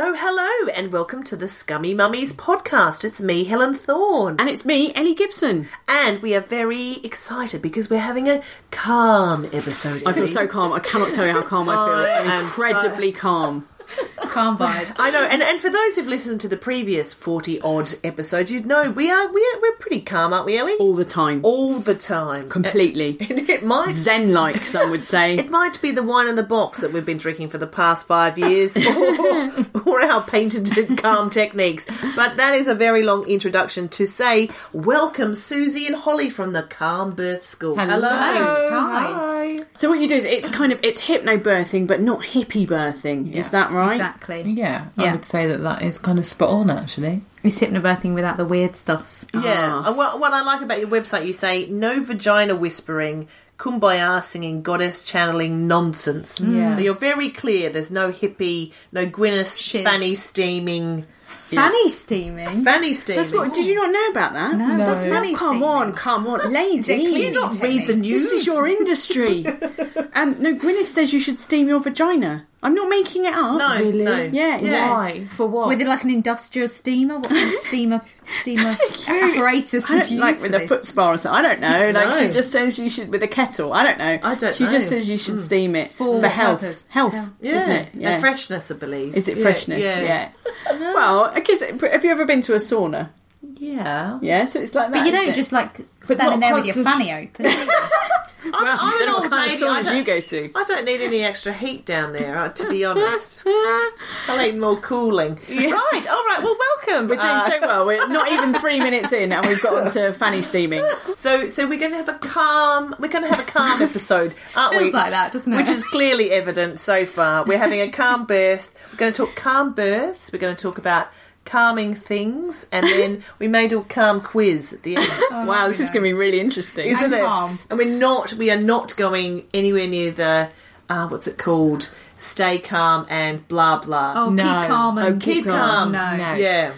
So, hello and welcome to the Scummy Mummies podcast. It's me, Helen Thorne. And it's me, Ellie Gibson. And we are very excited because we're having a calm episode. I feel so calm. I cannot tell you how calm I feel. I'm incredibly calm. Calm vibes. I know, and, and for those who've listened to the previous 40 odd episodes, you'd know we are, we are we're pretty calm, aren't we, Ellie? All the time. All the time. Completely. And it might Zen like, some would say. It might be the wine in the box that we've been drinking for the past five years, or, or our patented calm techniques. But that is a very long introduction to say, welcome Suzy and Hollie from the Calm Birth School. Hello. Hi. Hi. So what you do is it's kind of it's hypnobirthing, but not hippie birthing. Is that right? Exactly. Yeah, I would say that that is kind of spot on actually. It's hypnobirthing without the weird stuff. Yeah. Ah. What, what I like about your website, you say, no vagina whispering. Kumbaya singing, goddess channeling nonsense. Yeah. So you're very clear. There's no hippie, no Gwyneth Shiz. fanny steaming. Fanny steaming. Fanny steaming. That's what. Did you not know about that? No, that's fanny come steaming. on, come on, lady. Do you not read the news? This is your industry. and no, Gwyneth says you should steam your vagina. I'm not making it up. No, Really? no. Yeah, yeah. Why? For what? With like an industrial steamer? What kind of steamer steamer apparatus would you like use with for a foot spa or something. I don't know. Like she just says you should with a kettle. I don't know. I don't She just says you should mm. steam it For for, health. purpose? Health, Health. Yeah, isn't it? Yeah. And freshness, I believe. Is it Yeah, freshness? Yeah. Uh-huh. well, I guess. Have you ever been to a sauna? yeah. Yeah, so it's like that. But you isn't don't it? just like But standing not there with your concentr- fanny open. I'm, Well, I'm don't an know old what kind of lady. I saunas you go to. I don't need any extra heat down there, uh, to be honest. I need more cooling. Right, all right, well, welcome. We're doing Uh, so well. We're not even three minutes in, and we've got onto fanny steaming. so, so we're going to have a calm. We're going to have a calm episode, aren't we? Feels like that, doesn't it? Which is clearly evident so far. We're having a calm birth. We're going to talk calm births. We're going to talk about calming things, and then we may do a calm quiz at the end. wow, this is going to be really interesting. isn't it? calm. And we're not. We are not going anywhere near the. Uh, what's it called? Stay calm and blah blah. Oh, No. keep calm and Oh, keep calm. No. No. yeah.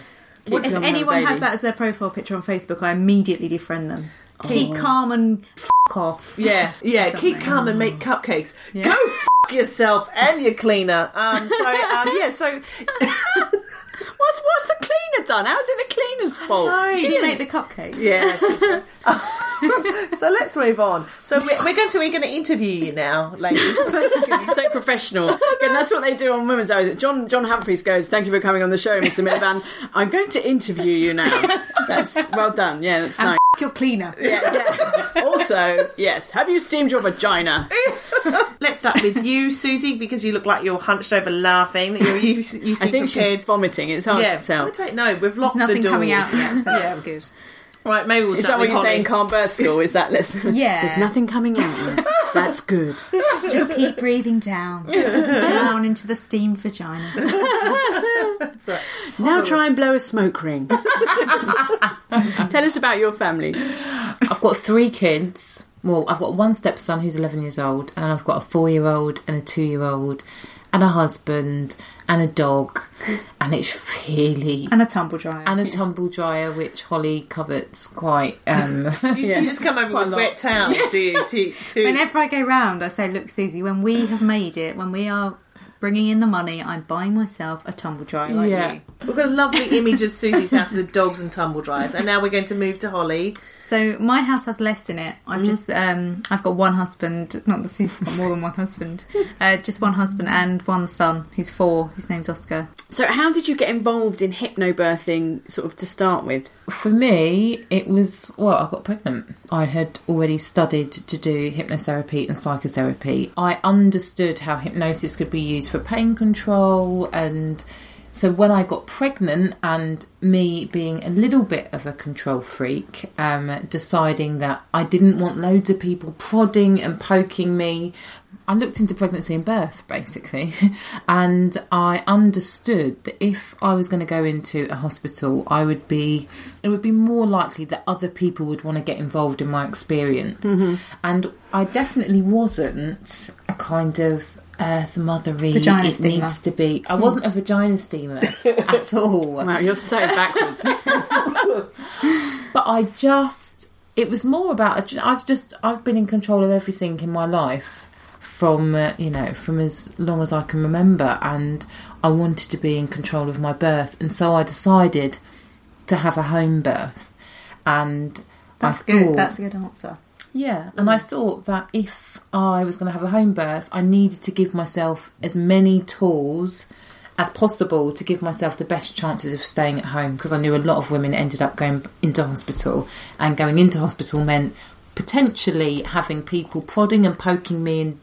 Keep If calm, anyone baby. has that as their profile picture on Facebook, I immediately defriend them. Keep calm and f off. Yeah, yeah. Keep calm and make cupcakes. Go f- yourself and your cleaner. Um, so um, yeah, so What's what's the cleaner done? How's it the cleaner's fault? Did she make the cupcakes? yeah. she's- so let's move on. So we're, we're going to we're going to interview you now, ladies. so professional. And that's what they do on Women's Hour. John John Humphrys goes, "Thank you for coming on the show, Mr. Miliband. I'm going to interview you now." That's well done. Yeah, that's And nice. Your cleaner. Yeah, yeah. Also, yes. Have you steamed your vagina? let's start with you, Suzy, because you look like you're hunched over laughing. You're, you you seem I think prepared. she's vomiting. It's hard yeah, to tell. I don't know. We've locked Nothing the doors. coming out yet, so that's good. Right, maybe we'll start. Is start that what with you're Hollie. in Calm Birth School? Is that listen? Yeah. There's nothing coming out. That's good. Just keep breathing down. down into the steamed vagina. Now try and blow a smoke ring. Tell us about your family. I've got three kids. Well, I've got one stepson who's 11 years old, and I've got a four year old and a two year old, and a husband and a dog, and it's really. And a tumble dryer. and a tumble dryer, which Hollie covets quite. Um, You, you just come over Quite with wet towels, do you? To, to... Whenever I go round, I say, "Look, Suzy, when we have made it, when we are bringing in the money. I'm buying myself a tumble dryer like Yeah. you. We've got a lovely image of Suzy's house with dogs and tumble dryers, and now we're going to move to Hollie. So my house has less in it. I've just um, I've got one husband. Not that Suzy's got more than one husband. Uh, just one husband and one son who's four. His name's Oscar. So, how did you get involved in hypnobirthing, sort of to start with? For me, it was well, I got pregnant. I had already studied to do hypnotherapy and psychotherapy. I understood how hypnosis could be used for pain control and so when I got pregnant and me being a little bit of a control freak, um, deciding that I didn't want loads of people prodding and poking me, I looked into pregnancy and birth basically, and I understood that if I was going to go into a hospital, I would be, it would be more likely that other people would want to get involved in my experience, and I definitely wasn't a kind of earth mothery. Vagina it steamer. needs to be. I wasn't a vagina steamer at all. Wow, you're so backwards. but I just it was more about I've just I've been in control of everything in my life from uh, you know from as long as I can remember and I wanted to be in control of my birth and so I decided to have a home birth and That's I good. thought, That's a good answer. Yeah, and I mm. thought that if I was going to have a home birth, I needed to give myself as many tools as possible to give myself the best chances of staying at home because I knew a lot of women ended up going into hospital, and going into hospital meant potentially having people prodding and poking me and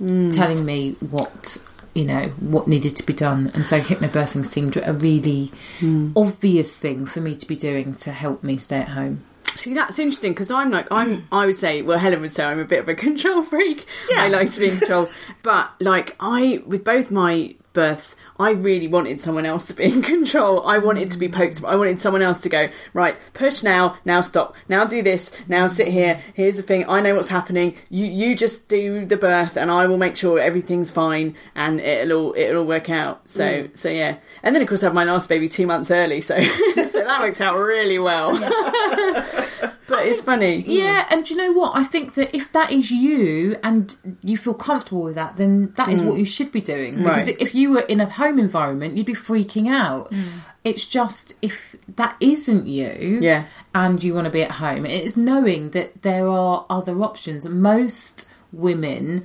mm. telling me what you know what needed to be done. And so hypnobirthing seemed a really mm. obvious thing for me to be doing to help me stay at home See, that's interesting because I'm like, I'm, mm. I would say, well, Helen would say I'm a bit of a control freak. I like to be in control. but, like, I, with both my births, I really wanted someone else to be in control. I wanted to be mm. poked. I wanted someone else to go, right, push now, now stop, now do this, now sit here. Here's the thing, I know what's happening. You, you just do the birth and I will make sure everything's fine and it'll all, it'll all work out. So, mm. so yeah. And then, of course, I had my last baby two months early. So, so that worked out really well. but it's funny. Yeah, and do you know what? I think that if that is you and you feel comfortable with that, then that is what mm. you should be doing. Because Right. if you were in a home environment, you'd be freaking out. Mm. It's just if that isn't you, Yeah. and you want to be at home, it's knowing that there are other options. Most women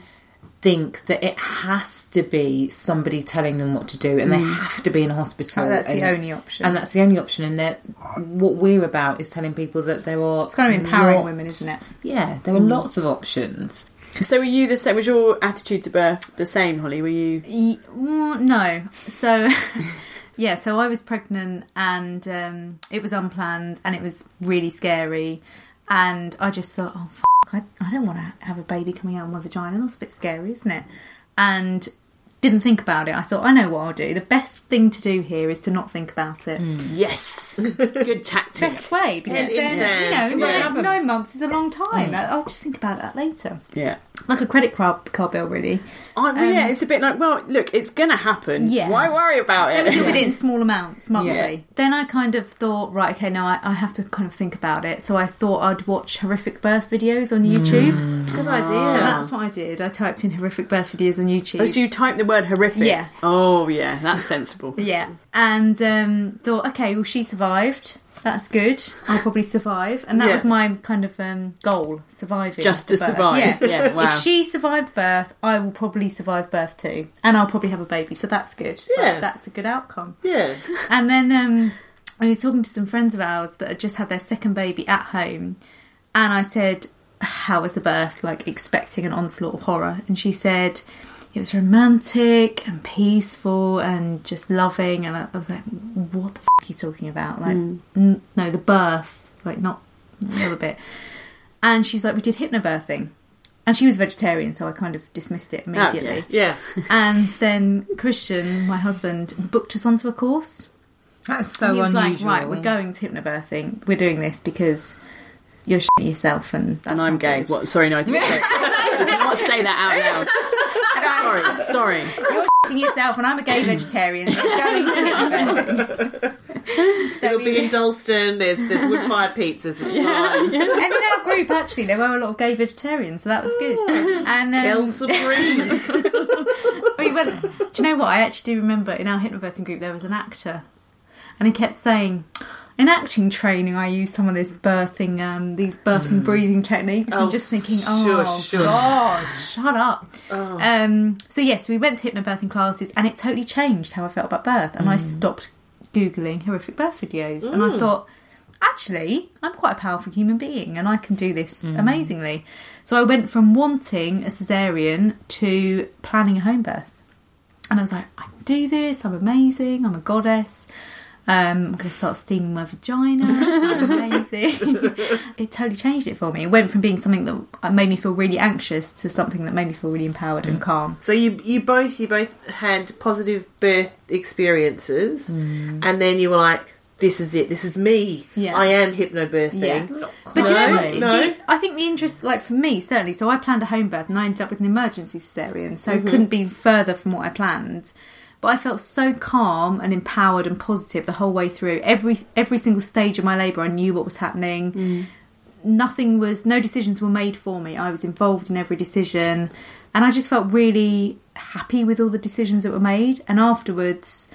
think that it has to be somebody telling them what to do and they have to be in a hospital Oh, that's the only option. and that's the only option and that what we're about is telling people that there are It's kind of empowering lots- women, isn't it? yeah there are lots of options So were you the same? Was your attitude to birth the same, Hollie? Were you? Ye- mm, no. So, yeah, so I was pregnant and um, it was unplanned and it was really scary. And I just thought, oh, f- I, I don't want to have a baby coming out of my vagina. That's a bit scary, isn't it? And didn't think about it. I thought, I know what I'll do. The best thing to do here is to not think about it. Mm. Yes, good tactic. Best way because Head in then, you know, Yeah. nine, nine months is a long time. Mm. I'll just think about that later. Yeah. Like a credit card, card bill, really. Yeah, it's a bit like, well, look, it's going to happen. Um, Yeah. Why worry about it? Let me do it? in small amounts monthly. Yeah. Then I kind of thought, right, okay, now I, I have to kind of think about it. So I thought I'd watch horrific birth videos on YouTube. Good idea. So that's what I did. I typed in horrific birth videos on YouTube. Oh, so you typed the word horrific? Yeah. Oh, yeah, that's sensible. yeah, and um, thought, okay, well, she survived. That's good. I'll probably survive, and that Yeah. was my kind of um, goal: surviving. Just the to birth. survive. Yeah, wow. If she survived birth, I will probably survive birth too, and I'll probably have a baby. So that's good. Yeah. That's a good outcome. Yeah. And then um, we were talking to some friends of ours that had just had their second baby at home, and I said, "How was the birth?" Like expecting an onslaught of horror, and she said. It was romantic and peaceful and just loving, and I, I was like, "What the f- are you talking about?" Like, hmm. n- no, the birth, like not the other bit. And she's like, "We did hypnobirthing," and she was vegetarian, so I kind of dismissed it ah, immediately. Yeah. And then Christian, my husband, booked us onto a course that's so he was unusual like, right, we're going to hypnobirthing. We're doing this because you're shitting yourself and that's And I'm not gay. good. What? Sorry, no, I didn't say, I did not say that out loud. Sorry, sorry. You're shitting yourself and I'm a gay vegetarian. So we're going to hypnobirthing. so It'll we, be in Dalston. There's there's wood fired pizzas. It's fine. and in our group, actually, there were a lot of gay vegetarians, so that was good. And um, Elsa Breeze. we went. Do you know what? I actually do remember in our hypnobirthing group there was an actor, and he kept saying. In acting training, I use some of this birthing, um, these birthing breathing techniques, Oh, and just thinking, oh shush, shush. god, shut up. Um, so yes, we went to hypnobirthing classes, and it totally changed how I felt about birth. And I stopped googling horrific birth videos, and I thought, actually, I'm quite a powerful human being, and I can do this amazingly. So I went from wanting a cesarean to planning a home birth. And I was like, I can do this. I'm amazing. I'm a goddess. Um, I'm going to start steaming my vagina. Amazing. it totally changed it for me. It went from being something that made me feel really anxious to something that made me feel really empowered and calm. So you you both you both had positive birth experiences, and then you were like, "This is it. This is me. Yeah. I am hypnobirthing." Yeah. But you know what? no. The- I think the interest, like for me, certainly. So I planned a home birth and I ended up with an emergency cesarean, so it couldn't be further from what I planned. But I felt so calm and empowered and positive the whole way through. Every every single stage of my labour, I knew what was happening. Mm. Nothing was, no decisions were made for me. I was involved in every decision, and I just felt really happy with all the decisions that were made. And afterwards,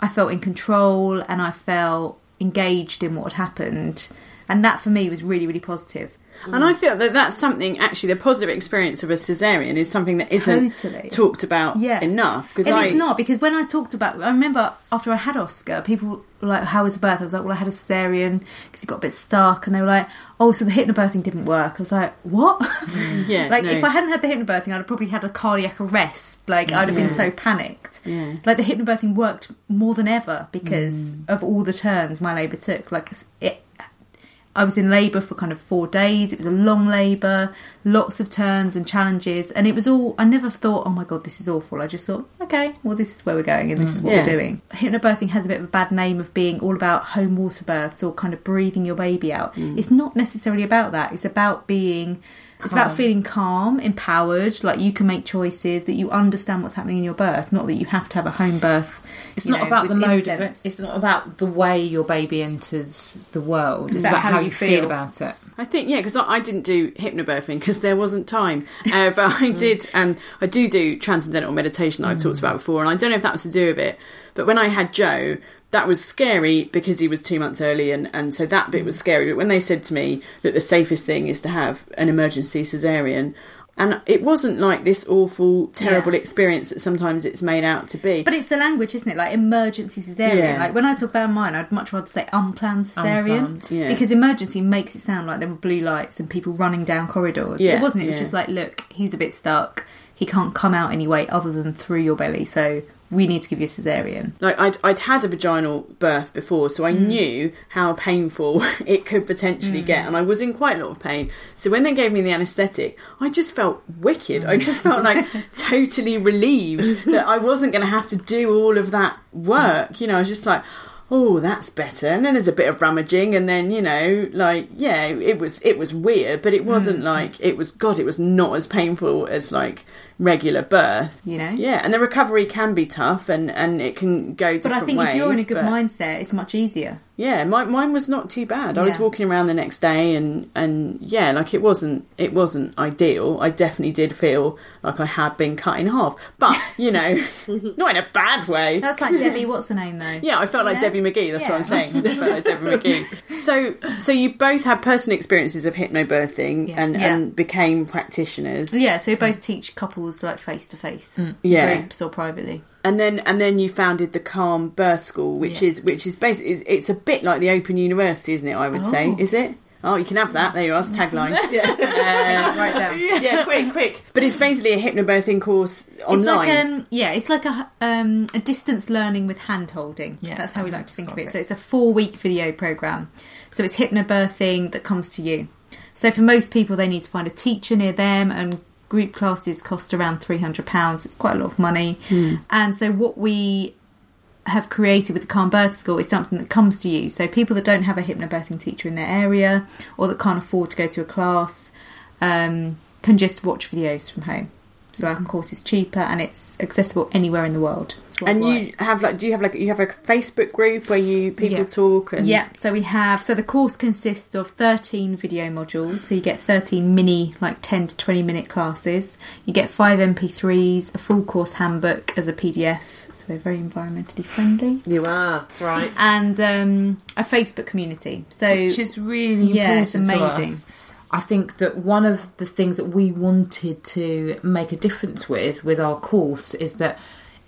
I felt in control and I felt engaged in what had happened. And that for me was really, really positive. And I feel that that's something actually the positive experience of a cesarean is something that isn't Totally. talked about Yeah. enough because it's not because when I talked about, I remember after I had Oscar, people were like, "How was the birth?" I was like, "Well, I had a cesarean because he got a bit stuck," and they were like, "Oh, so the hypnobirthing didn't work." I was like, "What?" Mm, yeah like no. if I hadn't had the hypnobirthing, I'd have probably had a cardiac arrest. Like I'd have been so panicked. Yeah. Like the hypnobirthing worked more than ever because mm. of all the turns my labour took. Like it. I was in labour for kind of four days. It was a long labour, lots of turns and challenges, and it was all. I never thought, "Oh my god, this is awful." I just thought, "Okay, well, this is where we're going, and this is what mm, Yeah. we're doing." Hypnobirthing has a bit of a bad name of being all about home water births or kind of breathing your baby out. Mm. It's not necessarily about that. It's about being. It's about feeling calm, empowered, like you can make choices, that you understand what's happening in your birth, not that you have to have a home birth. It's not know, about the with mode of it. It's not about the way your baby enters the world. It's about about, how how, you you feel. feel about it. I think yeah, because I, I didn't do hypnobirthing because there wasn't time. Uh, but I did. Um, I do do transcendental meditation that I've talked about before, and I don't know if that was to do with it. But when I had Joe, that was scary because he was two months early, and and so that bit was mm. scary. But when they said to me that the safest thing is to have an emergency cesarean. And it wasn't like this awful, terrible Yeah. experience that sometimes it's made out to be. But it's the language, isn't it? Like emergency cesarean. Yeah. Like when I talk about mine, I'd much rather say unplanned cesarean Unplanned, yeah. because emergency makes it sound like there were blue lights and people running down corridors. Yeah, it wasn't. It was just like, look, he's a bit stuck. He can't come out anyway other than through your belly. So we need to give you a cesarean. like I'd, I'd had a vaginal birth before so i mm. knew how painful it could potentially get mm. and i was in quite a lot of pain. So when they gave me the anesthetic i just felt wicked. I just felt like totally relieved that i wasn't going to have to do all of that work you know i was just like oh that's better. And then there's a bit of rummaging and then you know like yeah it was it was weird but it wasn't mm. like it was god it was not as painful as like regular birth You know? yeah and the recovery can be tough and and it can go But I think ways if you're in a good but- mindset, it's much easier. yeah my, mine was not too bad i was walking around the next day and and yeah like it wasn't it wasn't ideal i definitely did feel like i had been cut in half but you know not in a bad way That's like Debbie. What's her name though? yeah, I felt like Yeah. Debbie McGee. That's what I'm saying. I just felt like Debbie McGee. So, so you both had personal experiences of hypnobirthing Yeah. and, Yeah. and became practitioners. Yeah, so we both teach couples like face to face, Yeah. groups or privately. and then and then you founded the Calm Birth School, which Yeah. is which is basically it's, it's a bit like the Open University, isn't it? I would say, Oh. is it? Oh, you can have that. There you are. It's a tagline. Right down. Yeah, quick, quick. But it's basically a hypnobirthing course online. It's like um yeah, it's like a um a distance learning with hand holding. Yeah, that's how we like to think of it. describe So it's a four week video program. So it's hypnobirthing that comes to you. So for most people, they need to find a teacher near them, and group classes cost around three hundred pounds. It's quite a lot of money. And so what we have created with the Calm Birth School is something that comes to you. So people that don't have a hypnobirthing teacher in their area or that can't afford to go to a class um, can just watch videos from home. So our course is cheaper and it's accessible anywhere in the world. And worldwide. you have like, do you have like, you have a Facebook group where you people Yeah. talk? And, Yeah, so we have so the course consists of 13 video modules. So you get 13 mini like 10 to 20 minute classes. You get 5 MP3s, a full course handbook as a PDF. So we're very environmentally friendly. You are. That's right. And um, a Facebook community. So which is really Yeah, it's important to amazing. us. I think that one of the things that we wanted to make a difference with with our course is that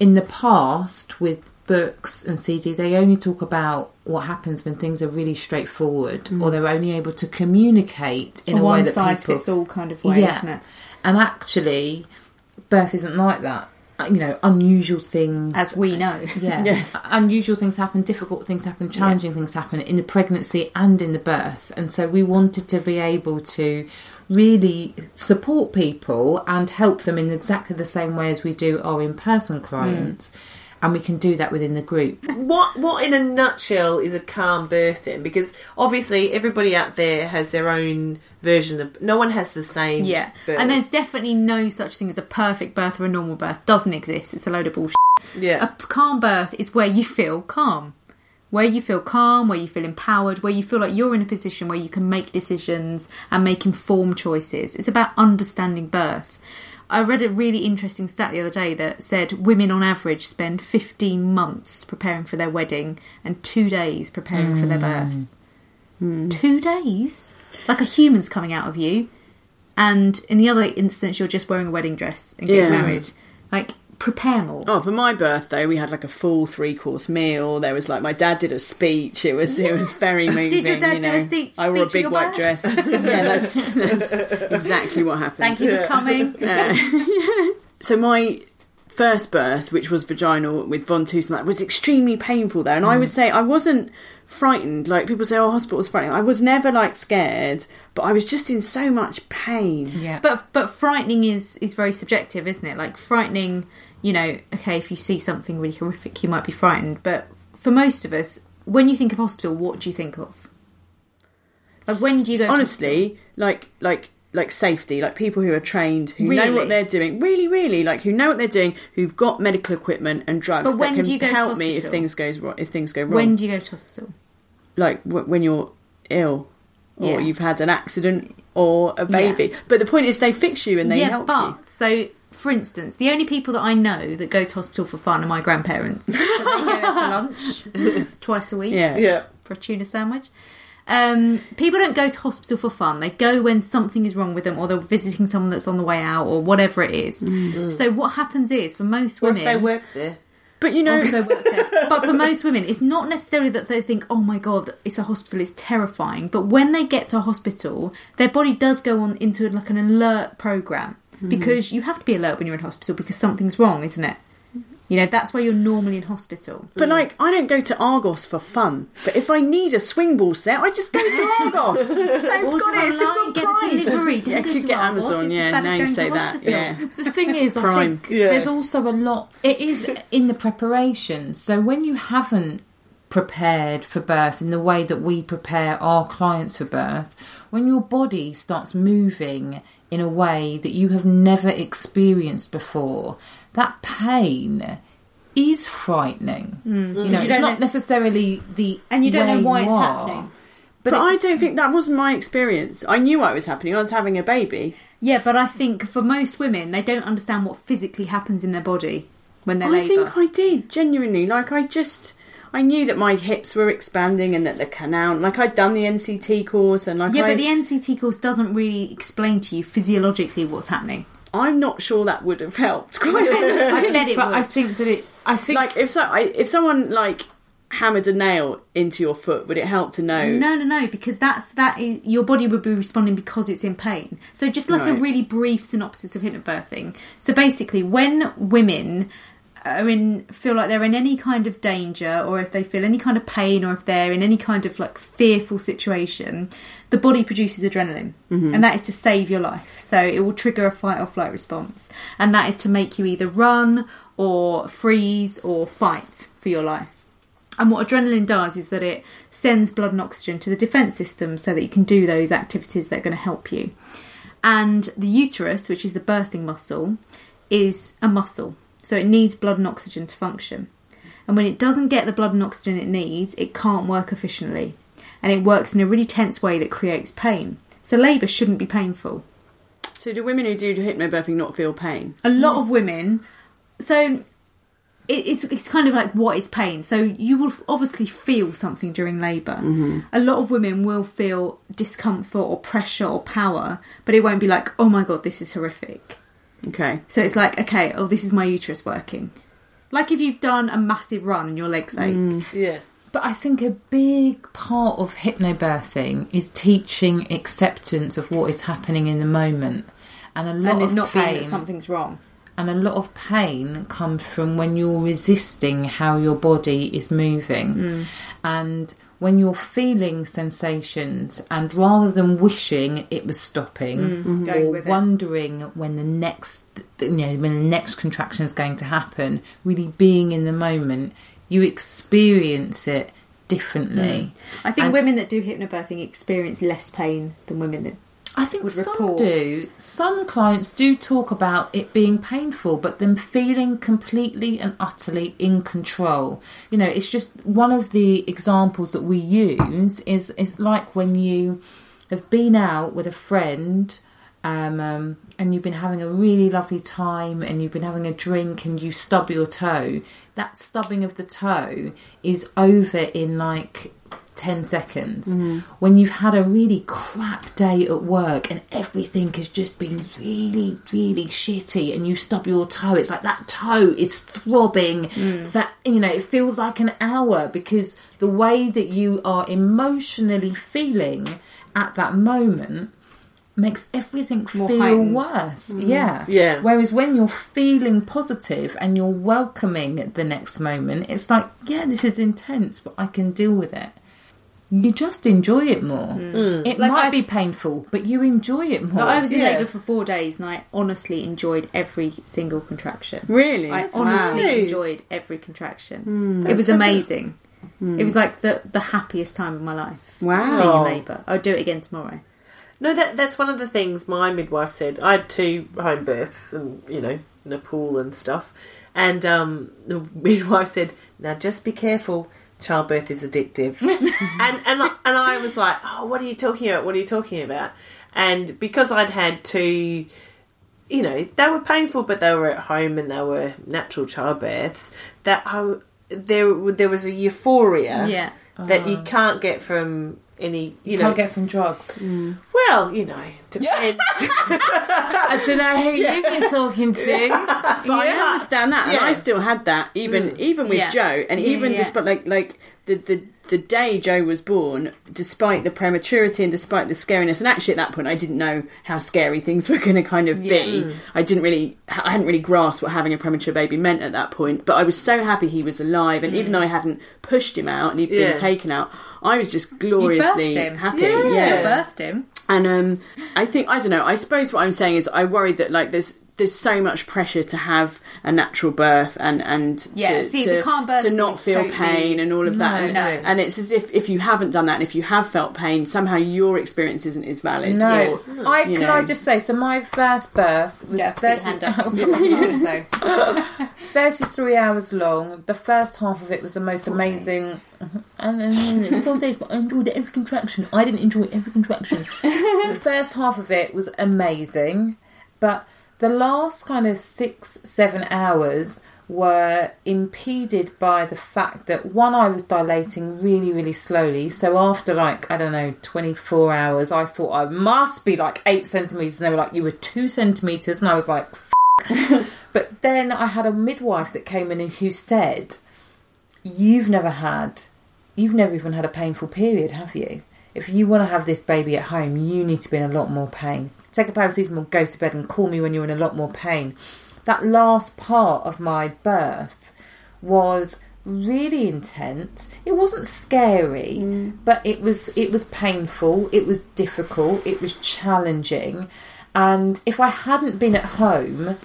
in the past with books and CDs they only talk about what happens when things are really straightforward or they're only able to communicate in a a way one that size people fits all kind of way, isn't it? and actually birth isn't like that Uh, you know unusual things As we know. yeah. Yes. Unusual things happen, difficult things happen, challenging things happen in the pregnancy and in the birth. And so we wanted to be able to really support people and help them in exactly the same way as we do our in person hmm. clients. And we can do that within the group. What what in a nutshell is a calm birthing? Because obviously everybody out there has their own version of. No one has the same. Yeah. birth. And there's definitely no such thing as a perfect birth or a normal birth. Doesn't exist. It's a load of bullshit. yeah. A calm birth is where you feel calm. Where you feel calm, where you feel empowered, where you feel like you're in a position where you can make decisions and make informed choices. It's about understanding birth. I read a really interesting stat the other day that said women on average spend 15 months preparing for their wedding and two days preparing for their birth. Mm. Hmm. Two days? Like a human's coming out of you, and in the other instance, you're just wearing a wedding dress and getting Yeah. married. Like, prepare more. Oh, for my birthday, we had like a full three course meal. There was like my dad did a speech. It was it was very moving. Did your dad you do a speech- I wore a big white birth? dress. yeah, that's, that's exactly what happened. Thank you for coming. So my first birth, which was vaginal with von Tusen, that was extremely painful there. And I mm. would say I wasn't frightened. Like people say, oh, hospital's frightening. I was never like scared, but I was just in so much pain. Yeah. But but frightening is is very subjective, isn't it? Like frightening, you know, okay, if you see something really horrific, you might be frightened. But for most of us, when you think of hospital, what do you think of? Like when do you go? to honestly like like like safety like people who are trained who know what they're doing really really like who know what they're doing who've got medical equipment and drugs But when that can do you go to help me if hospital? things goes wrong if things go wrong When do you go to hospital? like w- when you're ill or Yeah. you've had an accident or a baby but the point is they fix you and they yeah, help but you so for instance, the only people that I know that go to hospital for fun are my grandparents. so they go there for lunch twice a week. yeah yeah. for a tuna sandwich. Um, people don't go to hospital for fun. They go when something is wrong with them, or they're visiting someone that's on the way out, or whatever it is. So what happens is, for most Or women, if they work there. but you know Or work there. but for most women, it's not necessarily that they think, "Oh my god, it's a hospital, it's terrifying." But when they get to a hospital, their body does go on into like an alert program Mm-hmm. because you have to be alert when you're in hospital because something's wrong, isn't it? You know, that's why you're normally in hospital. but mm. like I don't go to Argos for fun but if I need a swing ball set I just go to Argos They've got it it's a good get a price delivery. yeah, Don't I go could to get Argos, Amazon it's as yeah bad as now you going say that hospital. yeah The thing is, I Prime. think Yeah. there's also a lot. It is in the preparation. So when you haven't prepared for birth in the way that we prepare our clients for birth, when your body starts moving in a way that you have never experienced before, that pain is frightening. Mm. You know, You it's don't know- necessarily the And you don't know why it's are, happening. But, But, I don't think that wasn't my experience. I knew what was happening. I was having a baby. Yeah, but I think for most women, they don't understand what physically happens in their body when they're I labour. think I did genuinely. Like I just, I knew that my hips were expanding and that the canal. Like I'd done the NCT course and like yeah, I, but the NCT course doesn't really explain to you physiologically what's happening. I'm not sure that would have helped. Quite I bet it but would. I think that it. I think like if so, I, if someone like hammered a nail into your foot, would it help to know? no, no, no, because that's that is your body would be responding because it's in pain. So just like a really brief synopsis of hypnobirthing. So basically, when women are in feel like they're in any kind of danger, or if they feel any kind of pain, or if they're in any kind of like fearful situation, the body produces adrenaline, mm-hmm. and that is to save your life. So it will trigger a fight or flight response, and that is to make you either run or freeze or fight for your life. And what adrenaline does is that it sends blood and oxygen to the defense system so that you can do those activities that are going to help you. And the uterus, which is the birthing muscle, is a muscle. So it needs blood and oxygen to function. And when it doesn't get the blood and oxygen it needs, it can't work efficiently. And it works in a really tense way that creates pain. So labour shouldn't be painful. So do women who do hypnobirthing not feel pain? A lot of women. So it, it's it's kind of like what is pain. So you will obviously feel something during labor mm-hmm. A lot of women will feel discomfort or pressure or power, but it won't be like, oh my god, this is horrific. Okay. So it's like, okay, oh, this is my uterus working. Like if you've done a massive run and your legs ache. Yeah. But I think a big part of hypnobirthing is teaching acceptance of what is happening in the moment. And a lot And of it not being pain that something's wrong. and a lot of pain comes from when you're resisting how your body is moving. Mm. And when you're feeling sensations and rather than wishing it was stopping Mm-hmm. Or with it. wondering when the next you know when the next contraction is going to happen really being in the moment you experience it differently I think And- women that do hypnobirthing experience less pain than women that. I think some report. do. Some clients do talk about it being painful, but them feeling completely and utterly in control. You know, it's just one of the examples that we use is is like when you have been out with a friend. Um, um, and you've been having a really lovely time and you've been having a drink and you stub your toe that stubbing of the toe is over in like 10 seconds. When you've had a really crap day at work and everything has just been really, really shitty and you stub your toe, it's like that toe is throbbing. Mm. That, you know, it feels like an hour because the way that you are emotionally feeling at that moment makes everything More feel heightened. worse. Mm. Yeah. Yeah. Whereas when you're feeling positive and you're welcoming the next moment, it's like, yeah, this is intense, but I can deal with it. You just enjoy it more. Mm. Mm. It Like might I- be painful, but you enjoy it more. But I was in Yeah. labour for four days and I honestly enjoyed every single contraction. Really? I Wow. honestly Wow. enjoyed every contraction. Hmm. it was amazing. Hmm. It was like the the happiest time of my life. Wow. Being in labour. I'll do it again tomorrow. No, that that's one of the things my midwife said. I had two home births, and you know, in a pool and stuff. And um, the midwife said, "Now just be careful. Childbirth is addictive." and and I- and I was like, "Oh, what are you talking about? What are you talking about?" And because I'd had two, you know, they were painful, but they were at home and they were natural childbirths. That I, there there was a euphoria Yeah. that you oh. can't get from any, you know, Can't get from drugs. well, you know, depends. I don't know who you've been talking to. But I understand that, and I still had that, even mm. even with Yeah. Joe, and even yeah. despite like like the the the day Joe was born, despite the prematurity and despite the scariness, and actually at that point I didn't know how scary things were going to kind of be. Mm. I didn't really, I hadn't really grasped what having a premature baby meant at that point. But I was so happy he was alive, and even mm. though I hadn't pushed him out and he'd Yeah. been taken out, I was just gloriously him. happy. Yeah. You yeah. Still birthed him. And um, I think I don't know. I suppose what I'm saying is I worry that like there's there's so much pressure to have a natural birth and and Yeah, to, see, to, the calm birth to not feel totally- pain and all of that. And, no. and it's as if if you haven't done that and if you have felt pain, somehow your experience isn't as valid. No, or, I you can know. I just say so. My first birth was Yeah, 30 hand up. 33 hours long. The first half of it was the most amazing. And then uh, four days, but I enjoyed every contraction. I didn't enjoy every contraction. the first half of it was amazing, but the last kind of six, seven hours were impeded by the fact that one, I was dilating really, really slowly. So after like, I don't know, 24 hours, I thought I must be like eight centimetres. And they were like, you were two centimetres. And I was like, but then I had a midwife that came in and who said, You've never had, you've never even had a painful period, have you? If you want to have this baby at home, you need to be in a lot more pain. Take a paracetamol, go to bed, and call me when you're in a lot more pain. That last part of my birth was really intense. It wasn't scary, mm. but it was it was painful. It was difficult. It was challenging. And if I hadn't been at home,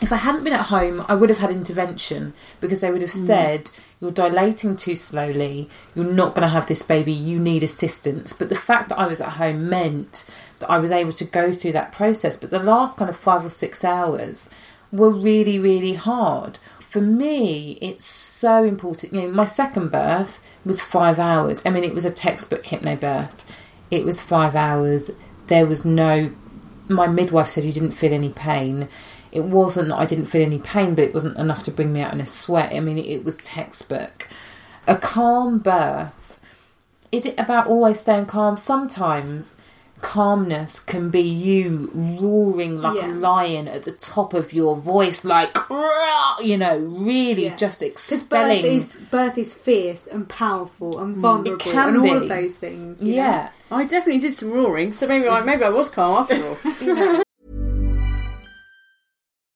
if I hadn't been at home, I would have had intervention because they would have hmm. said, You're dilating too slowly, you're not going to have this baby, you need assistance. But the fact that I was at home meant that I was able to go through that process. But the last kind of five or six hours, were really, really hard. For me, it's so important. You know, my second birth was five hours. I mean, it was a textbook hypnobirth. It was five hours. There was no. My midwife said you didn't feel any pain. It wasn't that I didn't feel any pain, but it wasn't enough to bring me out in a sweat. I mean, it, it was textbook. A calm birth. Is it about always staying calm? Sometimes calmness can be you roaring like Yeah. a lion at the top of your voice, like you know, really Yeah. just Because expelling. birth is birth is fierce and powerful and vulnerable can and all be. of those things. you know? yeah. I definitely did some roaring, so maybe I, maybe I was calm after all.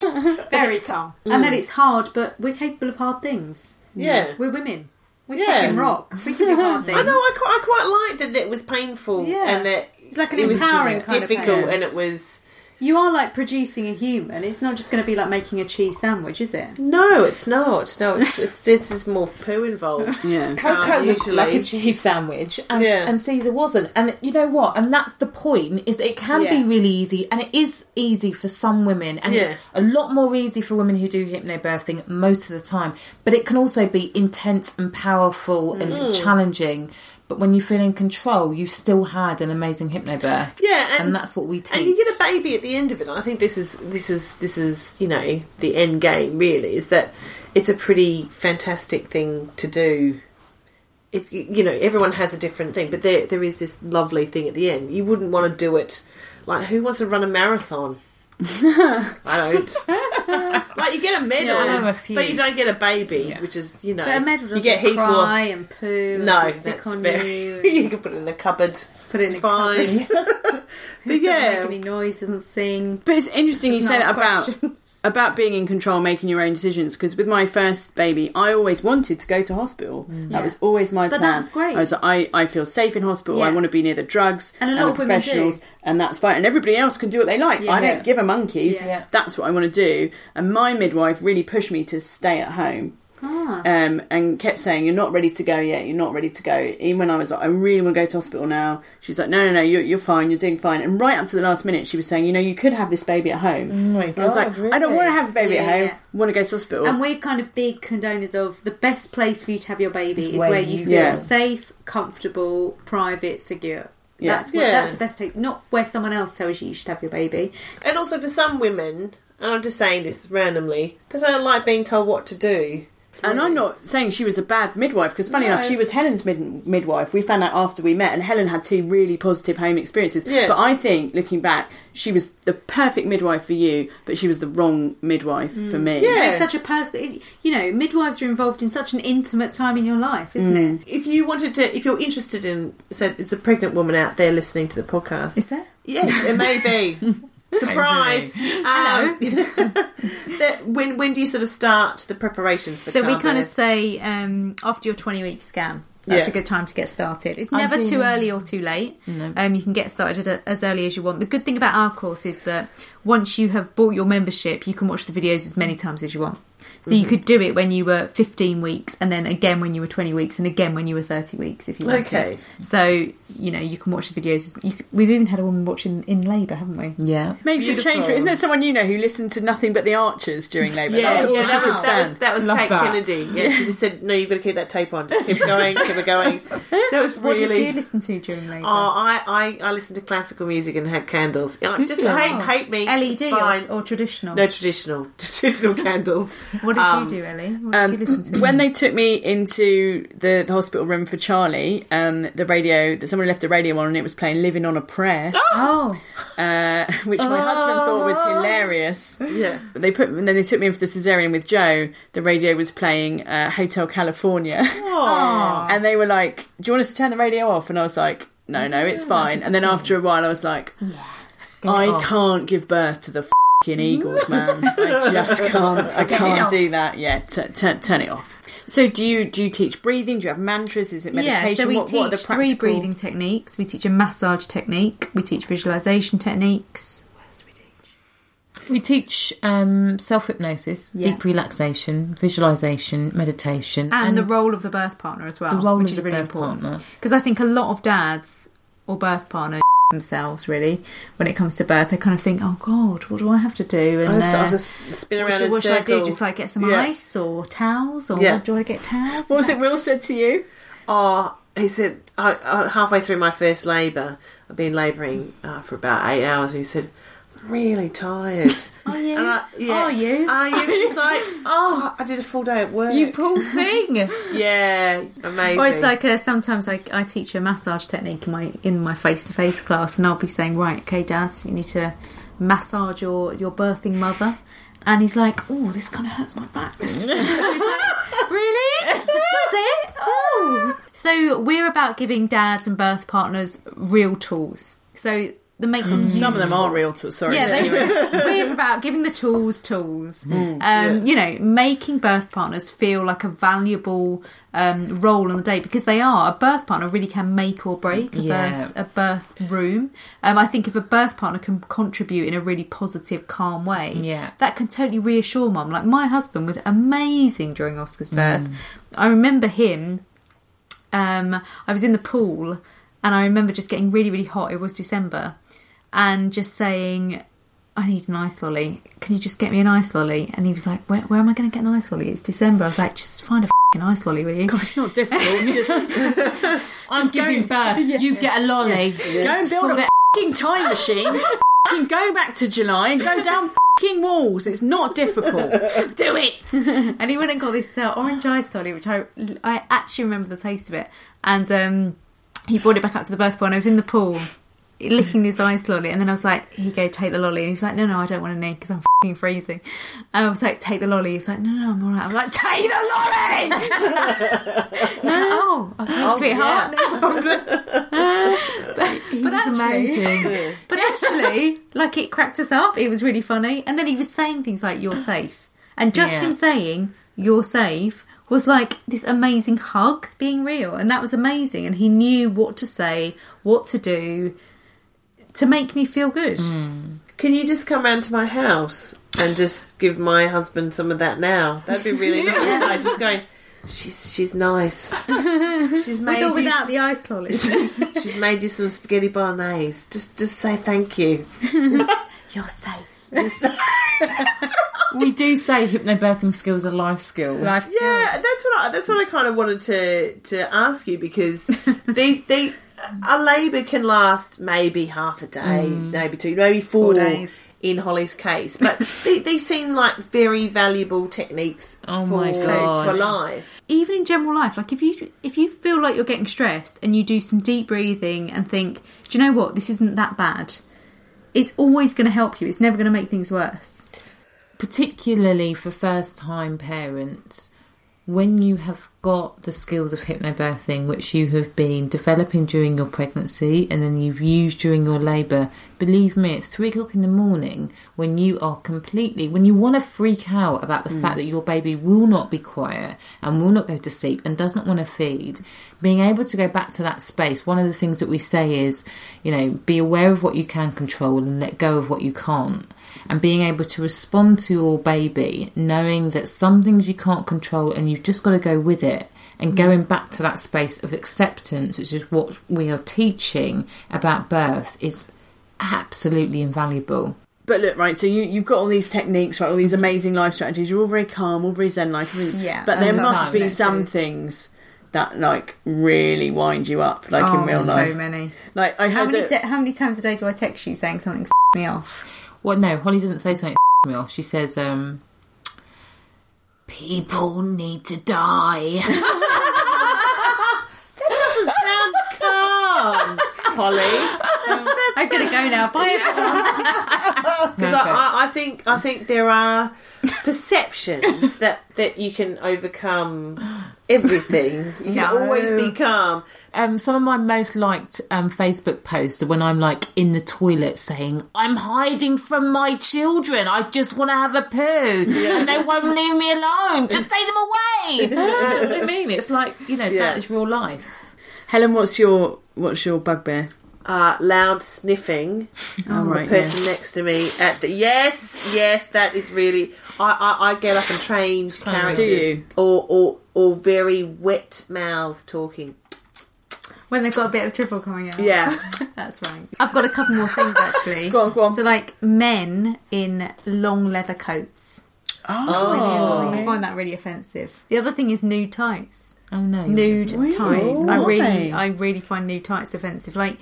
Very calm. And then it's hard, but we're capable of hard things. Yeah. We're women. We Yeah. fucking rock. We can do hard things. I know. I quite, I quite liked that it was painful Yeah. and that It's like an it was empowering kind of difficult pain. and it was. You are like producing a human. It's not just going to be like making a cheese sandwich, is it? No, it's not. No, it's it's this is more poo involved. Yeah. Coco Um, was like a cheese sandwich, and, Yeah. and Caesar wasn't. And you know what? And that's the point: is it can Yeah. be really easy, and it is easy for some women, and Yeah. it's a lot more easy for women who do hypnobirthing most of the time. But it can also be intense and powerful and Mm. challenging. But when you feel in control, you still had an amazing hypnobirth. Yeah, and, and that's what we teach. And you get a baby at the end of it. I think this is this is this is you know the end game. Really, is that it's a pretty fantastic thing to do. It's you know everyone has a different thing, but there there is this lovely thing at the end. You wouldn't want to do it like who wants to run a marathon? I don't. like you get a medal, Yeah, I know a few. but you don't get a baby, which is you know But a medal doesn't you get heaps cry more. and poo No, and be sick that's on very. you. you can put it in a cupboard. Put it It's in a fine. cupboard. but Doesn't yeah, make any noise, doesn't sing. But it's interesting you Doesn't say that ask about questions. About being in control, making your own decisions. Because with my first baby, I always wanted to go to hospital. Mm. That Yeah. was always my But plan. that's great. I was like, I, I feel safe in hospital. I want to be near the drugs And a lot the of women do. professionals, and that's fine. And everybody else can do what they like. I don't give a monkeys. Yeah. That's what I want to do. And my midwife really pushed me to stay at home. Ah. Um, and kept saying, "You're not ready to go yet. You're not ready to go." Even when I was like, "I really want to go to hospital now," she's like, "No, no, no. You're, you're fine. You're doing fine." And right up to the last minute, she was saying, "You know, you could have this baby at home." oh my And I was like, God, I don't want to have a baby Yeah, at home. yeah. I want to go to hospital. And we're kind of big condoners of the best place for you to have your baby is where where you you feel Yeah. safe, comfortable, private, secure. Yeah. That's what, Yeah. that's the best place. Not where someone else tells you you should have your baby. And also for some women, and I'm just saying this randomly, they don't like being told what to do. And I'm not saying she was a bad midwife because, funny enough, she was Helen's mid- midwife. We found out after we met, and Helen had two really positive home experiences. Yeah. But I think, looking back, she was the perfect midwife for you, but she was the wrong midwife for me. Yeah. And it's such a person. You know, midwives are involved in such an intimate time in your life, isn't Mm. it? If you wanted to, if you're interested in, so there's a pregnant woman out there listening to the podcast. Is there? Yes, it may be. Surprise! Um, that, when when do you sort of start the preparations for? So we kind of say um, after your 20 week scan. that's Yeah. a good time to get started. It's never do too early or too late. No. Um, you can get started as early as you want. The good thing about our course is that once you have bought your membership, you can watch the videos as many times as you want. So you mm-hmm. could do it when you were 15 weeks, and then again when you were 20 weeks, and again when you were 30 weeks, if you wanted. Okay. So you know you can watch the videos. You c we've even had a woman watching in labour, haven't we? Yeah. Makes it change. Isn't there someone you know who listened to nothing but the Archers during Labour? Yeah, That's all yeah, she that could was, that stand. was, that was Kate that. Kennedy. Yeah, she just said, no, you've got to keep that tape on. Just keep going, keep it going. That was really... What really... did you listen to during labour? Oh, I, I, I listened to classical music and had candles. You Did just you? hate, hate me. LED or, or traditional? No traditional, traditional candles. what did Um, you do, Ellie? What did you listen to? when they took me into the, the hospital room for Charlie, um, the radio, someone left the radio on and it was playing "Living on a Prayer," oh, uh, which my husband thought was hilarious. Yeah. But They put, and then they took me in for the cesarean with Joe. The radio was playing uh, Hotel California, and they were like, "Do you want us to turn the radio off?" And I was like, "No, no, it's fine." And then after a while, I was like, yeah, "I can't give birth to the fucking eagles, man. I just can't. I can't do that. Yeah, t- t- turn it off." So, do you do you teach breathing? Do you have mantras? Is it meditation? yeah. So we what, teach what are the three breathing techniques. We teach a massage technique. We teach visualization techniques. What else do we teach We teach um, self hypnosis, Yeah. deep relaxation, visualization, meditation, and, the role of the birth partner as well, the role which of is the really birth important. partner. Because I think a lot of dads or birth partners themselves really when it comes to birth. They kind of think, "Oh God, what do I have to do?" And I just, uh, spin what around should, in what should I do? Just like get some Yeah. ice or towels, or Yeah. do I get towels? what was it? Will said to you. Oh, he said I, I, halfway through my first labour, I've been labouring uh, for about eight hours. And he said, "I'm really tired." Are you? I, yeah, Are you? Are you? It's like, oh, I did a full day at work. You poor thing. yeah, amazing. Or it's like uh, sometimes I, I teach a massage technique in my in my face to face class, and I'll be saying, "Right, okay, Dad, you need to massage your your birthing mother," and he's like, "Oh, this kind of hurts my back." This really? Does it? Oh. So we're about giving dads and birth partners real tools. So that makes them Some of them are real. tools. sorry. Yeah, they, we're about giving the tools tools. Um, You know, making birth partners feel like a valuable um, role on the day because they are. A birth partner really can make or break a, Yeah. birth, a birth room. Um, I think if a birth partner can contribute in a really positive, calm way, Yeah. that can totally reassure mum. Like my husband was amazing during Oscar's birth. I remember him um, I was in the pool and I remember just getting really, really hot. It was December, and just saying, "I need an ice lolly. Can you just get me an ice lolly?" And he was like, "Where, where am I going to get an ice lolly? It's December." I was like, "Just find a fing ice lolly, will you?" God, it's not difficult. You just I'm just giving birth. You get a lolly. go and build Sort a fucking time machine. fucking go back to July and go down fucking walls. It's not difficult. Do it. and he went and got this uh, orange ice lolly, which I I actually remember the taste of it. And um, he brought it back up to the birth pool, and I was in the pool licking his ice lolly, and then I was like, "Here you go, take the lolly." And he was like, "No, no, I don't want any because I'm fing freezing." And I was like, "Take the lolly." He was like, "No, no, I'm all right." I was like, "Take the lolly." Oh, oh, oh, he's like, oh, okay, sweetheart. No problem. but, He but was actually, amazing. but actually, like it cracked us up. It was really funny. And then he was saying things like, You're safe. And just Yeah. him saying, You're safe was like this amazing hug being real. And that was amazing. And he knew what to say, what to do to make me feel good. Hmm. Can you just come round to my house and just give my husband some of that now? That'd be really nice. Like, just going, she's she's nice. She's With made or you. without the ice lollies. she's made you some spaghetti bolognese. Just just say thank you. You're safe. We do say hypnobirthing skills are life skills. Life skills. Yeah, that's what I, that's what I kind of wanted to to ask you because they they a labour can last maybe half a day, mm. maybe two, maybe four, Four days. in Hollie's case, but they, they seem like very valuable techniques Oh for, my God. for life. even in general life like if you if you feel like you're getting stressed and you do some deep breathing and think do you know what this isn't that bad it's always going to help you it's never going to make things worse particularly for first time parents, when you have got the skills of hypnobirthing, which you have been developing during your pregnancy and then you've used during your labour, believe me, at three o'clock in the morning, when you are completely, when you want to freak out about the fact mm. that your baby will not be quiet and will not go to sleep and does not want to feed, being able to go back to that space, one of the things that we say is, you know, be aware of what you can control and let go of what you can't and being able to respond to your baby, knowing that some things you can't control and you've just got to go with it, and mm. going back to that space of acceptance, which is what we are teaching about birth, is absolutely invaluable. But look, right, so you, you've got all these techniques, right, all these amazing life strategies. You're all very calm, all very zen like. Yeah, But there must be some things that, like, really wind you up, like oh, in real life. so many. Like, I How had many, a- te- how many times a day do I text you saying something's me off? Well, no, Hollie doesn't say something me off. She says, um, people need to die. That doesn't sound calm, Hollie. I'm gonna go now. Bye. everyone. Because I, I, I think I think there are perceptions that that you can overcome everything. You can No. always be calm. um, some of my most liked um, Facebook posts are when I'm like in the toilet saying, I'm hiding from my children. I just want to have a poo. And they won't leave me alone. Just take them away. you know what I mean? It's like, you know, Yeah. that is real life. Helen, what's your what's your bugbear? Uh, loud sniffing. Oh, right, the person yeah. next to me at the yes, yes, that is really. I, I, I get up and change characters, Do you? or or or very wet mouths talking. when they've got a bit of dribble coming out. Yeah, That's right. I've got a couple more things actually. Go on, go on. So, like men in long leather coats. Oh. I find that really offensive. The other thing is nude tights. Oh, no. Nude tights. I really, I really find nude tights offensive. Like,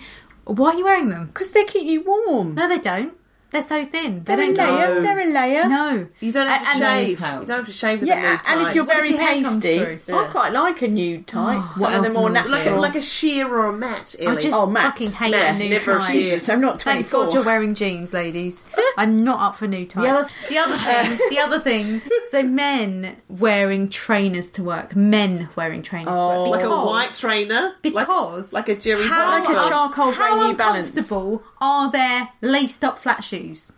why are you wearing them? Because they keep you warm. No, they don't. They're so thin. They They're a don't go. layer. They're a layer. No. you don't have to And- shave. and- You don't have to shave with Yeah, the nude and if tie. you're What if very your hair comes pasty, through? I quite like a nude oh, tight. what Some of else them more annoys like a, natural. like a sheer or a mat, I Ellie. just Oh, Matt. fucking hate Matt, a nude never a tie. sheer. Jesus, I'm not Thank 24. God you're wearing jeans, ladies. I'm not up for nude tights. other- The other um, thing, the other thing. So men wearing trainers to work. Men wearing trainers to work. Oh. like Because, a white trainer, because like, like a Jerry how, like a Seinfeld. charcoal grey New Balance. uncomfortable are their laced up flat shoes?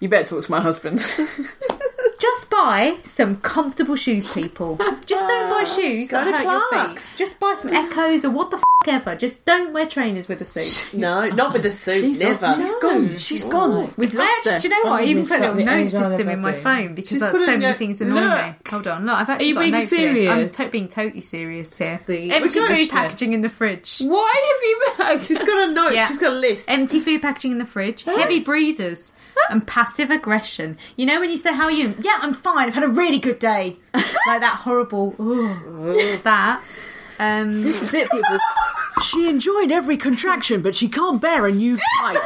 You better talk to my husband. Just buy some comfortable shoes, people. Just don't buy shoes that to hurt your Clark's. feet. Just buy some Eccos or what the f ever. Just don't wear trainers with a suit. No, not with a suit. She's never. off- she's gone. She's gone. We've I lost actually, her. do you know what? I even put a little note system in my phone because She's put it so in many your- things annoy Look. me. Hold on, look, I've actually you got a being note for this. I'm to- being totally serious here. The- Empty We're food share. packaging in the fridge. Why have you? She's got a note. Yeah. She's got a list. Empty food packaging in the fridge. Heavy breathers. And passive aggression. You know when you say, How are you? Yeah, I'm fine. I've had a really good day. like that horrible, "Ugh," that. Um, This is it, people. She enjoyed every contraction, but she can't bear a new tight.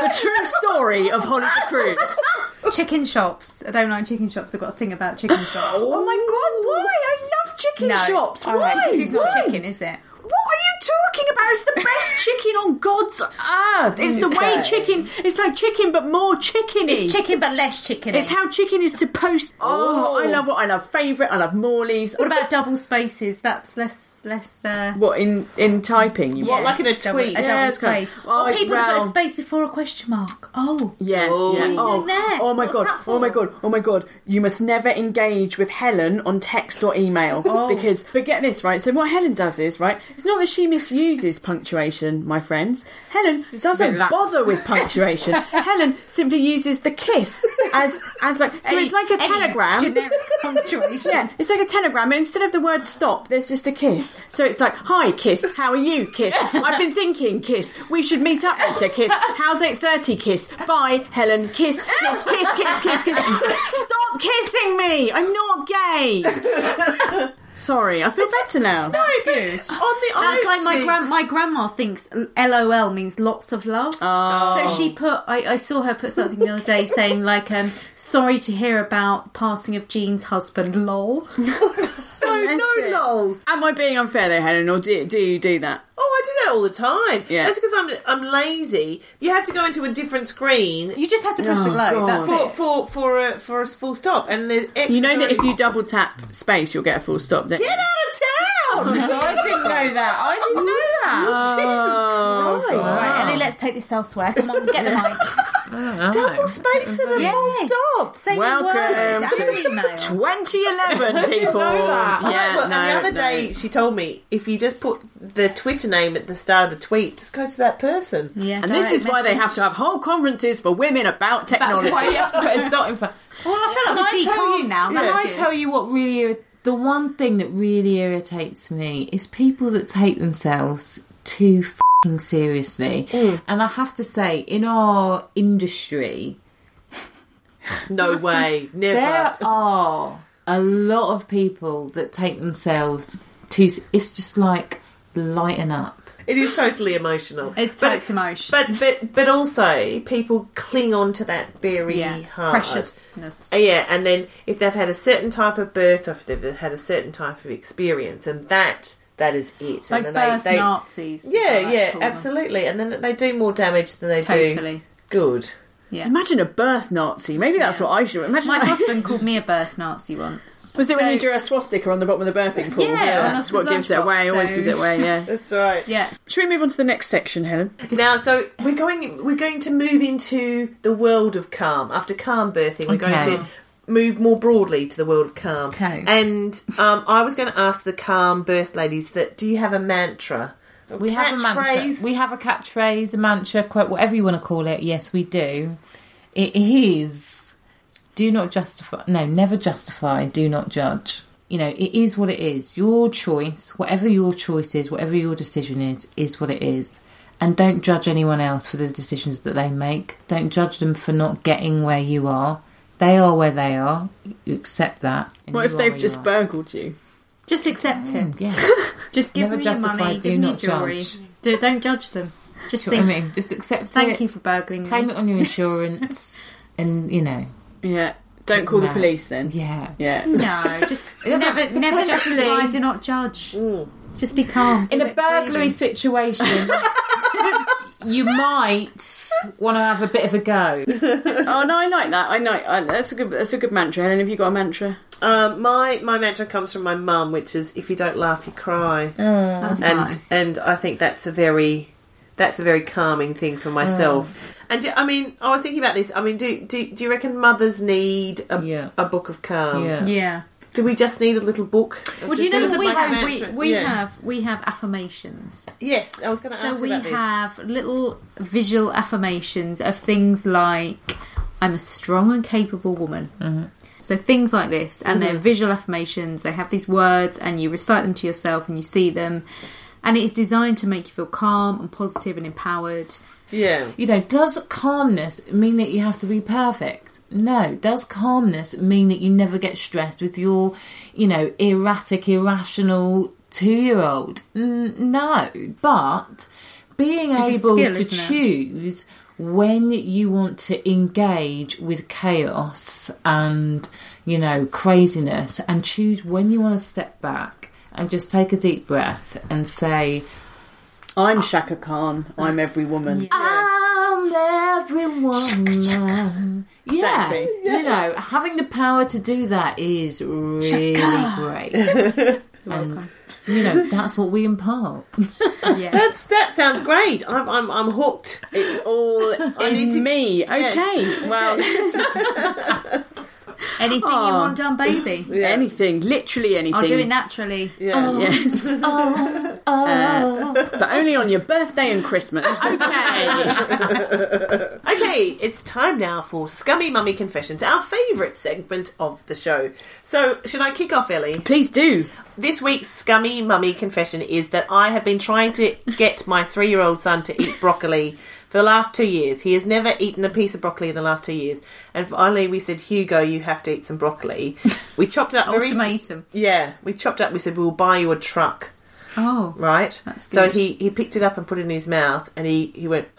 the true story of Hollie de Cruz. chicken shops. I don't like chicken shops. I've got a thing about chicken shops. Oh my god, why? I love chicken no. shops. All right, Why? because it's not Why? chicken, is it? What talking about? It's the best chicken on God's earth. It's the way chicken. It's like chicken, but more chickeny. It's chicken, but less chicken. It's how chicken is supposed. Oh, I oh. love what I love. Favourite. I love Morley's. What about double spaces? That's less less. Uh, What in in typing? You What, want? like in a double, tweet? a Yeah, double it's kind of- space. Oh, or people that put well. a space before a question mark. Oh, Yeah, Oh. yeah. What are you oh, doing there? oh my What's god! that Oh my god! Oh my god! You must never engage with Helen on text or email Oh. because. But get this right. So what Helen does is right. It's not that she misuses punctuation, my friends. Helen doesn't that. bother with punctuation. Helen simply uses the kiss as as like. So Any- it's like a any telegram. Generic punctuation. Yeah, it's like a telegram. Instead of the word stop, there's just a kiss. So it's like, hi, kiss. How are you, kiss? I've been thinking, kiss. We should meet up later, kiss. How's 8.30, kiss? Bye, Helen. Kiss, kiss, kiss, kiss, kiss, kiss. Stop kissing me. I'm not gay. Sorry, I feel better now. That's good. On the That's like my IoT. grand my grandma thinks LOL means lots of love. Oh. So she put I, I saw her put something the other day saying like um sorry to hear about passing of Jean's husband. Lol. No, no lols. Am I being unfair there, Helen, or do, do you do that? Oh, I do that that all the time. Yeah. That's because I'm I'm lazy. You have to go into a different screen You just have to press the Oh, globe. That's for it. for for a for a full stop, and the extras You know that are- if you double tap space, you'll get a full stop. Don't get you? out of town. I didn't know that. I didn't know that. Jesus oh, Christ! Right, Ellie, let's take this elsewhere. Come on, get the mics. Ah, Double space and a full stop. Say Welcome the word. to Our email. 2011, people. that. Yeah, Well, no, and the other no. day, she told me if you just put the Twitter name at the start of the tweet, just goes to that person. Yes, And this direct is why they message. have to have whole conferences for women about technology. That's why you have to put a dot in front. Well, I feel like we've I tell decalmed you now. Can That's I good. tell you what really irri- the one thing that really irritates me is people that take themselves too fucking seriously. And I have to say, in our industry, No way, never. there are a lot of people that take themselves too. s- It's just like lighten up. It is totally emotional. It's But- emotional. But but but also people cling on to that very yeah, hard. preciousness. Uh, Yeah, and then if they've had a certain type of birth, or if they've had a certain type of experience, and that that is it. Like and then birth they, they Nazis. yeah, like yeah, call them. absolutely. And then they do more damage than they Totally. do good. Yeah. Imagine a birth Nazi. Maybe that's Yeah. what I should. Imagine. My like- husband called me a birth Nazi once. was it when you drew a swastika on the bottom of the birthing pool? Yeah, on that's us what gives it away. lunchbox, Always gives it away. Yeah. That's right. Yeah. Should we move on to the next section, Helen? Now, so we're going we're going to move into the world of calm. After calm birthing, we're Okay. going to move more broadly to the world of calm. Okay. And um, I was going to ask the calm birth ladies that do you have a mantra? A We have a mantra. catchphrase? We have a catchphrase, a mantra, quote, whatever you want to call it. Yes, we do. It is do not justify. No, never justify. Do not judge. You know, it is what it is. Your choice, whatever your choice is, whatever your decision is, is what it is. And don't judge anyone else for the decisions that they make. Don't judge them for not getting where you are. They are where they are. You accept that. What if they've just burgled you? Just accept mm. it. Yeah. Just give Never them your justify, money, do give them your not jewellery. judge. Do, don't judge them. Just Do you know think, what I mean? Just accept it. thank you for burgling claim me. it on your insurance, and you know, Yeah. Don't call the No. police then. yeah. Yeah. No, just doesn't- never, never potentially- justify, do not judge. Mm. Just be calm. In Do a it burglary freely. situation, you might want to have a bit of a go. oh no, I like that. I know I, that's a good. That's a good mantra. Helen, have you got a mantra? Um, my my mantra comes from my mum, which is if you don't laugh, you cry. That's and nice. and I think that's a very that's a very calming thing for myself. And do- I mean, I was thinking about this. I mean, do do, do you reckon mothers need a, Yeah. a book of calm? Yeah. yeah. Do we just need a little book? Well, do you know what we like have? We, we Yeah. have we have affirmations. Yes, I was going to ask So we about this. have little visual affirmations of things like I'm a strong and capable woman. Mm-hmm. So things like this, and they're visual affirmations. They have these words, and you recite them to yourself, and you see them, and it is designed to make you feel calm and positive and empowered. Yeah. You know, does calmness mean that you have to be perfect? No. Does calmness mean that you never get stressed with your, you know, erratic, irrational two-year-old? N- no. But being It's able skill, to choose when you want to engage with chaos and you know craziness and choose when you want to step back and just take a deep breath and say I'm ah, Chaka Khan. I'm every woman. I'm every woman. Yeah, Exactly. you know, having the power to do that is really great, and you know that's what we impart. Yeah. That's that sounds great. I'm I'm, I'm hooked. It's all in to- me. Okay. Well, Anything you want done, baby. anything, literally anything. I'll do it naturally. Yeah. Oh, yes. oh, oh. Uh, but only on your birthday and Christmas. Okay. Okay, it's time now for Scummy Mummy Confessions, our favourite segment of the show. So, should I kick off, Ellie? Please do. This week's Scummy Mummy Confession is that I have been trying to get my three year old son to eat broccoli for the last two years. He has never eaten a piece of broccoli in the last two years. And finally, we said, Hugo, you have to eat some broccoli. We chopped it up very. Ultimatum. Yeah, we chopped up. We said, we'll buy you a truck. Oh. right? That's So he, he picked it up and put it in his mouth, and he, he went,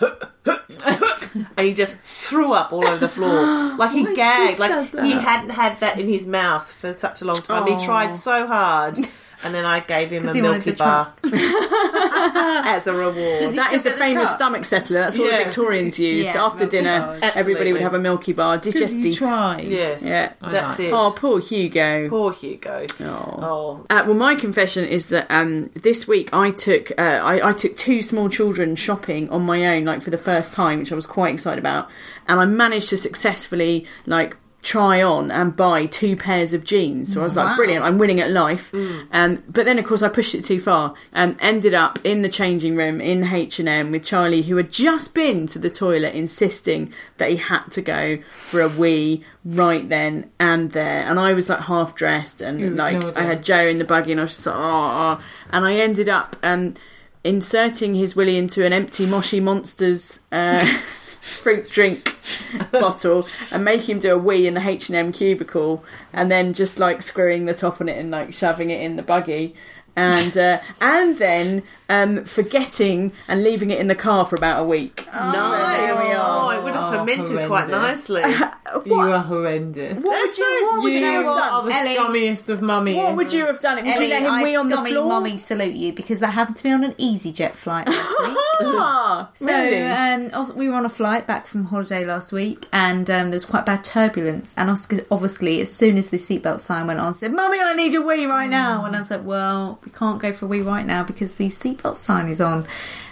and he just threw up all over the floor, like he gagged, like he hadn't had that in his mouth for such a long time. He tried oh. so hard, and then I gave him a Milky Bar as a reward. That is the the famous truck? stomach settler. That's what Yeah. the Victorians used. Yeah, After dinner, bars. everybody would have a Milky Bar, Did you digestive. try? Yes, Yeah. that's like- it. Oh, poor Hugo. Poor Hugo. Oh. Oh, Uh, well, my confession is that um, this week I took uh, I, I took two small children shopping on my own, like for the first time, which I was quite excited about, and I managed to successfully like try on and buy two pairs of jeans. So I was like, brilliant, I'm winning at life. Um, but then, of course, I pushed it too far and ended up in the changing room in H and M with Charlie, who had just been to the toilet, insisting that he had to go for a wee right then and there. And I was like half dressed and like ignored I had Joe in the buggy, and I was just like, oh, oh. and I ended up um, inserting his willy into an empty Moshi Monsters uh, fruit drink bottle and make him do a wee in the H and M cubicle, and then just like screwing the top on it and like shoving it in the buggy. And uh, and then um, forgetting and leaving it in the car for about a week. nice. there we. Oh, it would have Oh, fermented quite horrendous. nicely. You are horrendous. What would you? What would you you, have are done? the Ellie. scummiest of mummies. What would you have done? Would Ellie, you let him I wee on the scummy floor? mummy salute you because that happened to me on an EasyJet flight last week. Ah, So really? um, we were on a flight back from holiday last week, and um, there was quite bad turbulence. And Oscar, obviously, as soon as the seatbelt sign went on, said, "Mummy, I need a wee right now." And I was like, "Well, we can't go for a wee right now because these the seatbelt sign is on."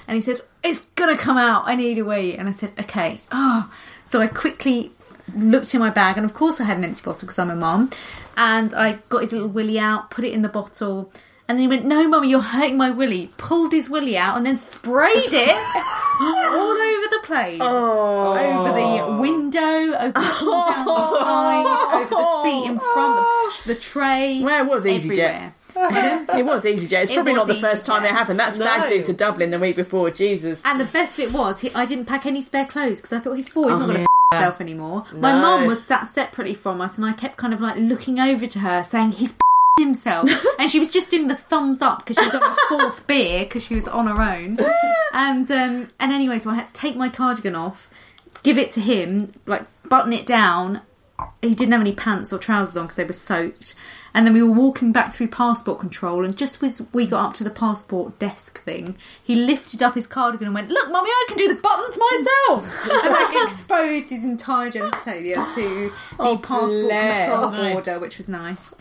And he said, "It's gonna come out. I need a wee." And I said, "Okay." Oh, so I quickly looked in my bag, and of course, I had an empty bottle because I'm a mum. And I got his little willy out, put it in the bottle. And then he went, No, mummy, you're hurting my willy. Pulled his willy out and then sprayed it all over the plane. Oh. Over the oh. window, over the pull down side, over the seat in front, the, the tray. Where it was EasyJet. Everywhere. it was easy, EasyJet. It's It probably not the first time it happened. That stag No. did to Dublin the week before. Jesus. And the best bit was, he, I didn't pack any spare clothes because I thought he's four, he's Oh, not going to yeah. himself anymore. My No. mum was sat separately from us, and I kept kind of like looking over to her, saying he's himself, and she was just doing the thumbs up because she was on her fourth beer because she was on her own. And um, and anyway, so I had to take my cardigan off, give it to him, like button it down. He didn't have any pants or trousers on because they were soaked. And then we were walking back through passport control, and just as we got up to the passport desk thing, he lifted up his cardigan and went, "Look, mummy, I can do the buttons myself!" and like exposed his entire genitalia to the passport bless. control Nice. border, which was nice.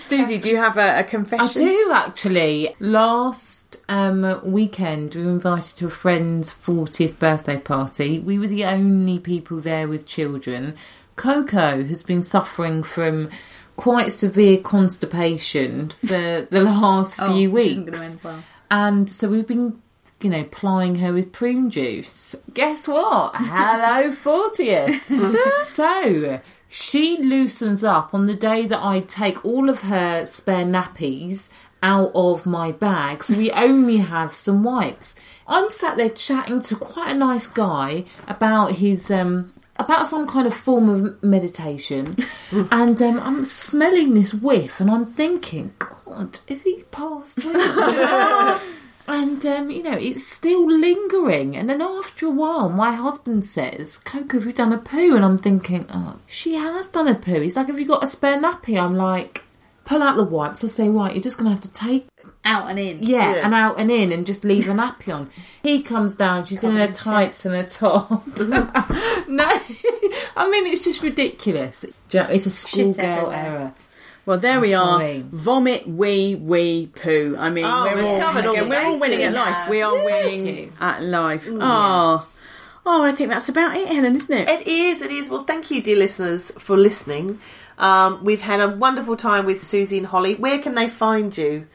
Suzy, do you have a confession? I do actually. Last um, weekend, we were invited to a friend's 40th birthday party. We were the only people there with children. Coco has been suffering from quite severe constipation for the last Oh, few weeks. well. And so we've been, you know, plying her with prune juice. Guess what? Hello, 40th. so she loosens up on the day that I take all of her spare nappies out of my bag. So we only have some wipes. I'm sat there chatting to quite a nice guy about his um about some kind of form of meditation, and um, I'm smelling this whiff, and I'm thinking, God, is he passed? And um, you know, it's still lingering. And then after a while, my husband says, "Coco, have you done a poo?" And I'm thinking, "Oh, she has done a poo." He's like, "Have you got a spare nappy?" I'm like, "Pull out the wipes." I say, "Right, you're just gonna have to take Out and in. yeah, Yeah. and out and in, and just leave a nappy on." He comes down. She's in her tights and her top. no, I mean it's just ridiculous. Do It's a Shit schoolgirl everywhere. error. Well, there I'm we are. sorry. Vomit, wee, wee, poo. I mean, Oh, we're, we've all, covered all again, we're all winning at bases. life. We are Yes. winning at life. Oh. Oh, I think that's about it, Helen, isn't it? It is, it is. Well, thank you, dear listeners, for listening. Um, we've had a wonderful time with Suzy and Hollie. Where can they find you?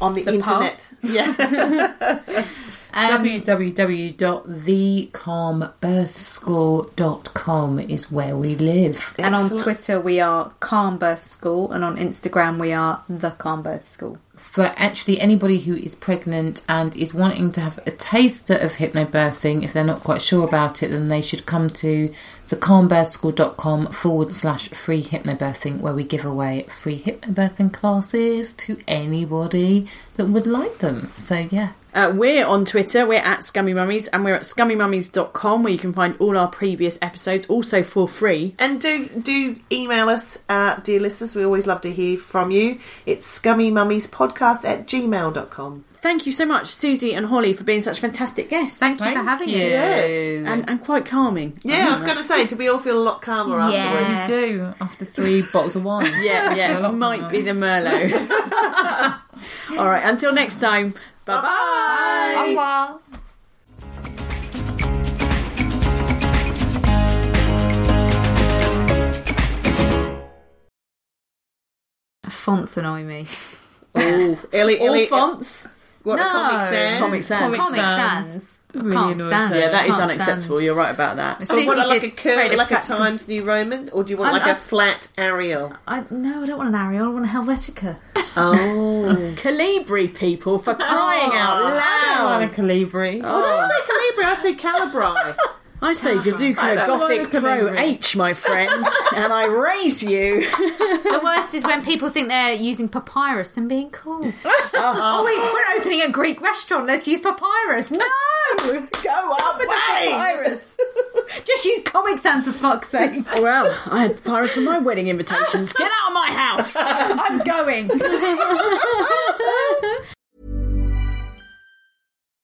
On the, The internet. Yeah. Um, www.thecalmbirthschool.com is where we live. and on Twitter, we are Calm Birth School, and on Instagram, we are The Calm Birth School. For actually anybody who is pregnant and is wanting to have a taster of hypnobirthing, if they're not quite sure about it, then they should come to thecalmbirthschool.com forward slash free hypnobirthing, where we give away free hypnobirthing classes to anybody that would like them. So, yeah, Uh, we're on Twitter, we're at Scummy Mummies, and we're at scummymummies.com where you can find all our previous episodes also for free. And do do email us, uh, dear listeners. We always love to hear from you. It's scummymummies.podcast at gmail.com. Thank you so much, Suzy and Hollie, for being such fantastic guests. Thank you for having you. us. Yes. And, and quite calming. Yeah, I was going to say, do we all feel a lot calmer Yeah. afterwards? Me too. After three bottles of wine. Yeah, yeah, lot might more. be the Merlot. All right, until next time. Bye bye. Bye. Fonts annoy me. Oh, Ellie, Ellie. All Ellie, fonts. What a No. comic sans. Comic Sans. Comic Comic Sans. Sans. I Really can't annoys stand her. Yeah, that is Can't unacceptable. stand- You're right about that. Oh, Suzy what, like a did cur- very like a practical- Times New Roman, or do you want I'm- like a I'm- flat Arial? I, no, I don't want an Ariel. I want a Helvetica. Oh, Calibri people for oh, crying out loud. I loud. want a Calibri. what did you say, Calibri? I say Calibri. I say Kozuka I Gothic Pro H, my friend, and I raise you. the worst is when people think they're using papyrus and being cool. oh, wait, we're opening a Greek restaurant. Let's use papyrus. No! Go up with the papyrus. Just use Comic Sans for fuck's sake. well, I had papyrus on my wedding invitations. Get out of my house. I'm going.